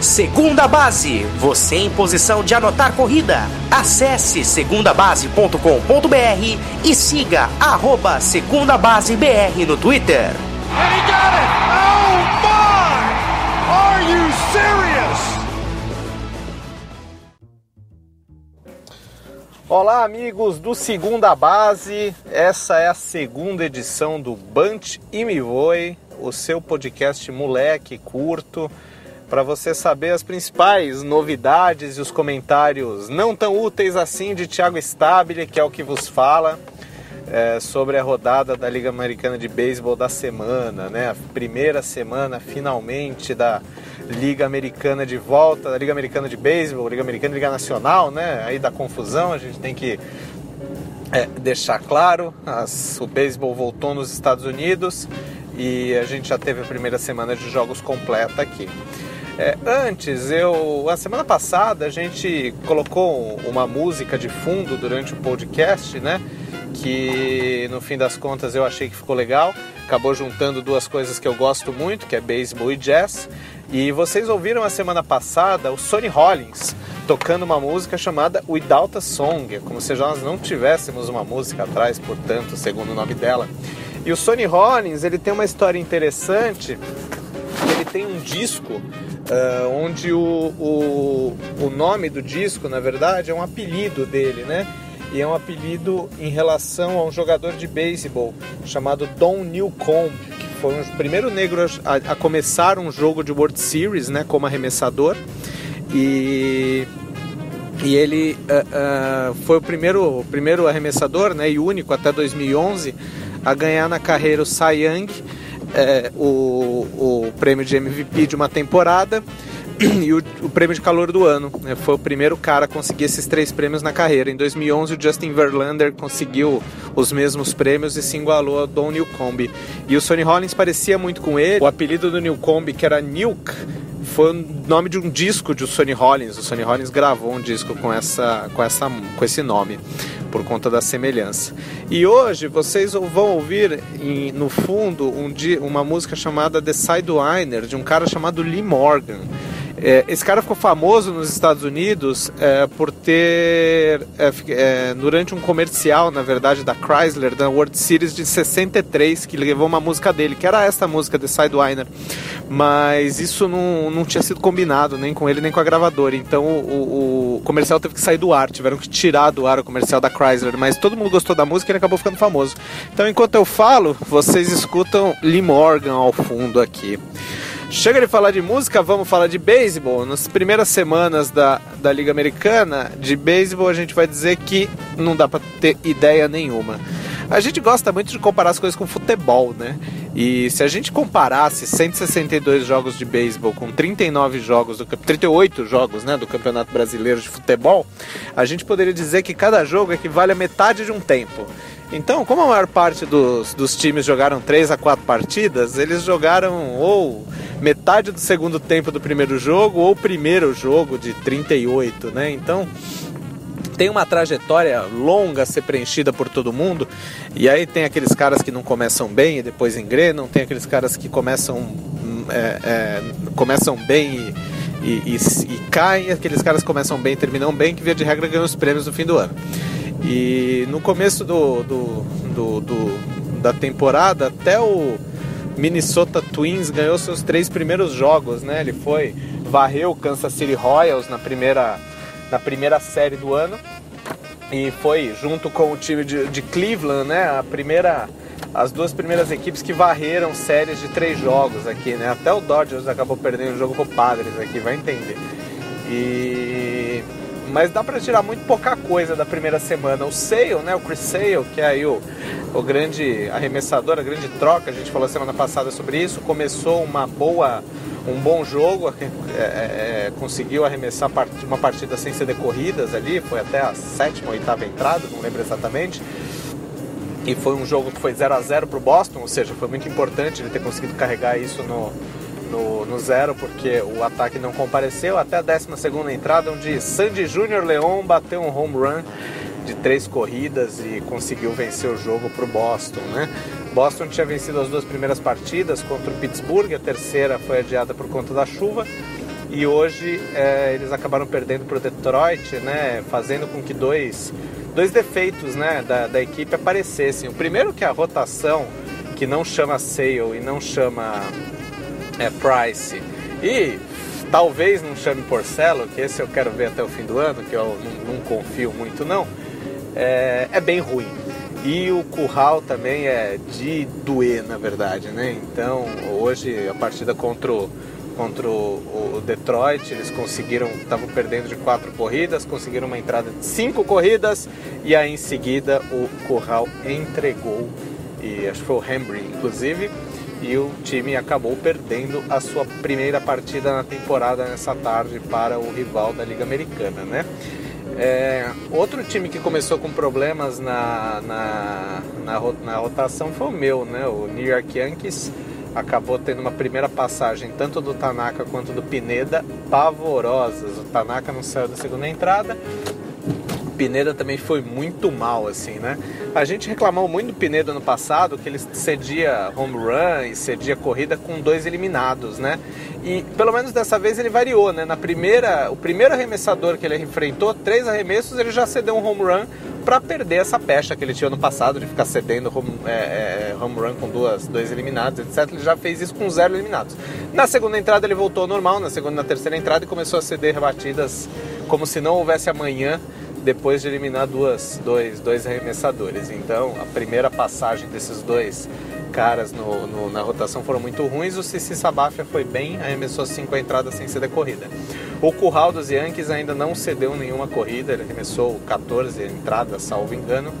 Segunda Base, você em posição de anotar corrida. Acesse segundabase.com.br e siga arroba Segunda Base BR no Twitter. Oh my! Are you serious? Olá, amigos do Segunda Base. Essa é a segunda edição do Bunch e Me Voe, o seu podcast moleque curto, para você saber as principais novidades e os comentários não tão úteis assim de Thiago Stabile, que é o que vos fala. É, sobre a rodada da Liga Americana de Beisebol da semana, né? A primeira semana finalmente da Liga Americana de volta, da Liga Americana de Beisebol, Liga Americana Liga Nacional, né? Aí da confusão, a gente tem que é, deixar claro, as, o beisebol voltou nos Estados Unidos e a gente já teve a primeira semana de jogos completa aqui. É, antes, eu. A semana passada a gente colocou uma música de fundo durante o podcast, né? Que no fim das contas eu achei que ficou legal. Acabou juntando duas coisas que eu gosto muito, que é beisebol e jazz. E vocês ouviram a semana passada o Sonny Rollins tocando uma música chamada Without a Song, é como se nós não tivéssemos uma música atrás, portanto, segundo o nome dela. E o Sonny Rollins, ele tem uma história interessante. Tem um disco uh, onde o, o, o nome do disco, na verdade, é um apelido dele, né? E é um apelido em relação a um jogador de beisebol chamado Don Newcomb, que foi o primeiro negro a, a começar um jogo de World Series, né, como arremessador. E e ele uh, uh, foi o primeiro, primeiro arremessador né, e único até 2011 a ganhar na carreira o Cy Young, é, o, o prêmio de MVP de uma temporada e o, o, prêmio de calor do ano. Né? Foi o primeiro cara a conseguir esses três prêmios na carreira. Em 2011, o Justin Verlander conseguiu os mesmos prêmios e se igualou ao Don Newcomb. E o Sonny Rollins parecia muito com ele. O apelido do Newcomb, que era Nuke, foi o nome de um disco de Sonny Rollins. O Sonny Rollins gravou um disco com, essa, com, essa, com esse nome, por conta da semelhança. E hoje vocês vão ouvir em, no fundo um, uma música chamada The Sidewinder, de um cara chamado Lee Morgan. É, esse cara ficou famoso nos Estados Unidos é, por ter, é, é durante um comercial, na verdade, da Chrysler, da World Series de 63, que levou uma música dele, que era essa música, The Sidewinder. Mas isso não, não tinha sido combinado, nem com ele, nem com a gravadora. Então o, o, comercial teve que sair do ar, tiveram que tirar do ar o comercial da Chrysler. Mas todo mundo gostou da música e ele acabou ficando famoso. Então enquanto eu falo, vocês escutam Lee Morgan ao fundo aqui. Chega de falar de música, vamos falar de beisebol. Nas primeiras semanas da, da Liga Americana de beisebol, a gente vai dizer que não dá para ter ideia nenhuma. A gente gosta muito de comparar as coisas com futebol, né? E se a gente comparasse 162 jogos de beisebol com 39 jogos, do, 38 jogos né, do Campeonato Brasileiro de Futebol, a gente poderia dizer que cada jogo equivale a metade de um tempo. Então, como a maior parte dos, dos times jogaram 3 a 4 partidas, eles jogaram ou metade do segundo tempo do primeiro jogo ou primeiro jogo de 38, né? Então, tem uma trajetória longa a ser preenchida por todo mundo. E aí tem aqueles caras que não começam bem e depois engrenam, tem aqueles caras que começam, é, é, começam bem e, e, e, e caem, aqueles caras que começam bem e terminam bem, que via de regra ganham os prêmios no fim do ano. E no começo do, do, do, do da temporada, até o Minnesota Twins ganhou seus três primeiros jogos, né? Ele foi varreu o Kansas City Royals na primeira, na primeira série do ano e foi junto com o time de, de Cleveland, né? A primeira, as duas primeiras equipes que varreram séries de três jogos aqui, né? Até o Dodgers acabou perdendo o jogo pro Padres aqui, vai entender. E mas dá para tirar muito pouca coisa da primeira semana. O Sale, né, o Chris Sale, que é aí o, o grande arremessador, a grande troca, a gente falou semana passada sobre isso, começou uma boa, um bom jogo, é, é, é conseguiu arremessar uma partida sem ser decorridas ali, foi até a sétima ou oitava entrada, não lembro exatamente. E foi um jogo que foi 0 a 0 para o Boston, ou seja, foi muito importante ele ter conseguido carregar isso no, no, no zero, porque o ataque não compareceu, até a 12 entrada, onde Sandy Júnior Leon bateu um home run de três corridas e conseguiu vencer o jogo para o Boston, né? Boston tinha vencido as duas primeiras partidas contra o Pittsburgh, a terceira foi adiada por conta da chuva e hoje é, eles acabaram perdendo para o Detroit, né, fazendo com que dois, dois defeitos né, da, da equipe aparecessem. O primeiro que é a rotação, que não chama Sale e não chama é, Price, e talvez não chame Porcelo, que esse eu quero ver até o fim do ano, que eu não, não confio muito não, é, é bem ruim. E o curral também é de doer, na verdade, né? Então, hoje a partida contra o, contra o, Detroit, eles conseguiram, estavam perdendo de quatro corridas, conseguiram uma entrada de cinco corridas e aí em seguida o curral entregou, e acho que foi o Hembry, inclusive, e o time acabou perdendo a sua primeira partida na temporada nessa tarde para o rival da Liga Americana, né? É, outro time que começou com problemas na, na, na, na, rotação foi o meu, né? O New York Yankees acabou tendo uma primeira passagem tanto do Tanaka quanto do Pineda pavorosas. O Tanaka não saiu da segunda entrada, Pineda também foi muito mal, assim, né? A gente reclamou muito do Pineda no passado, que ele cedia home run e cedia corrida com dois eliminados, né? E pelo menos dessa vez ele variou, né? Na primeira, o primeiro arremessador que ele enfrentou, três arremessos, ele já cedeu um home run para perder essa pecha que ele tinha no passado de ficar cedendo home, é, é, home run com duas, dois eliminados, etc. Ele já fez isso com zero eliminados. Na segunda entrada ele voltou ao normal, na segunda e na terceira entrada e começou a ceder rebatidas como se não houvesse amanhã depois de eliminar duas, dois, dois arremessadores. Então, a primeira passagem desses dois caras no, no, na rotação foram muito ruins. O Cici Sabafia foi bem, arremessou cinco entradas sem ser corrida. O Curral dos Yankees ainda não cedeu nenhuma corrida, ele arremessou 14 entradas, salvo engano,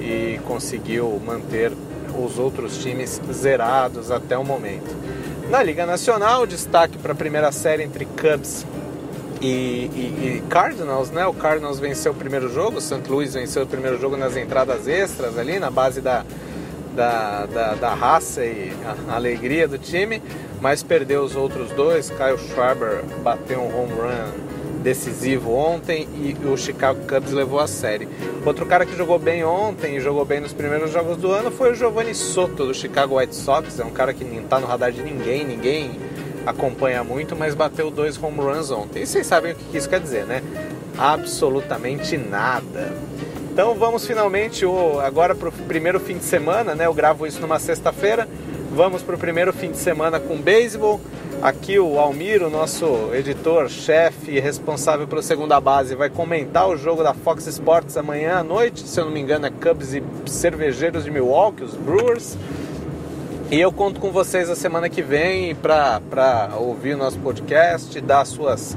e conseguiu manter os outros times zerados até o momento. Na Liga Nacional, destaque para a primeira série entre Cubs e, e, e, Cardinals, né? O Cardinals venceu o primeiro jogo, o St. Louis venceu o primeiro jogo nas entradas extras ali, na base da, da, da, da raça e a alegria do time, mas perdeu os outros dois. Kyle Schwarber bateu um home run decisivo ontem e o Chicago Cubs levou a série. Outro cara que jogou bem ontem e jogou bem nos primeiros jogos do ano foi o Giovanni Soto do Chicago White Sox. É um cara que não está no radar de ninguém, ninguém acompanha muito, mas bateu dois home runs ontem. E vocês sabem o que isso quer dizer, né? Absolutamente nada. Então vamos finalmente o, agora para o primeiro fim de semana, né? Eu gravo isso numa sexta-feira. Vamos para o primeiro fim de semana com beisebol. Aqui o Almir, o nosso editor, chefe responsável pela segunda base, vai comentar o jogo da Fox Sports amanhã à noite. Se eu não me engano, é Cubs e Cervejeiros de Milwaukee, os Brewers. E eu conto com vocês a semana que vem para ouvir o nosso podcast, dar suas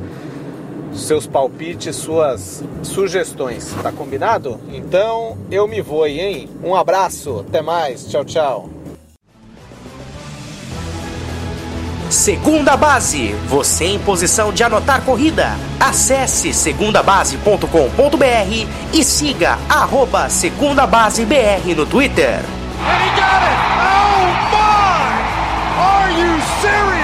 seus palpites, suas sugestões. Tá combinado? Então eu me vou, hein? Um abraço, até mais, tchau, tchau. Segunda Base, você em posição de anotar corrida. Acesse segundabase.com.br e siga arroba Segunda Base BR no Twitter. series.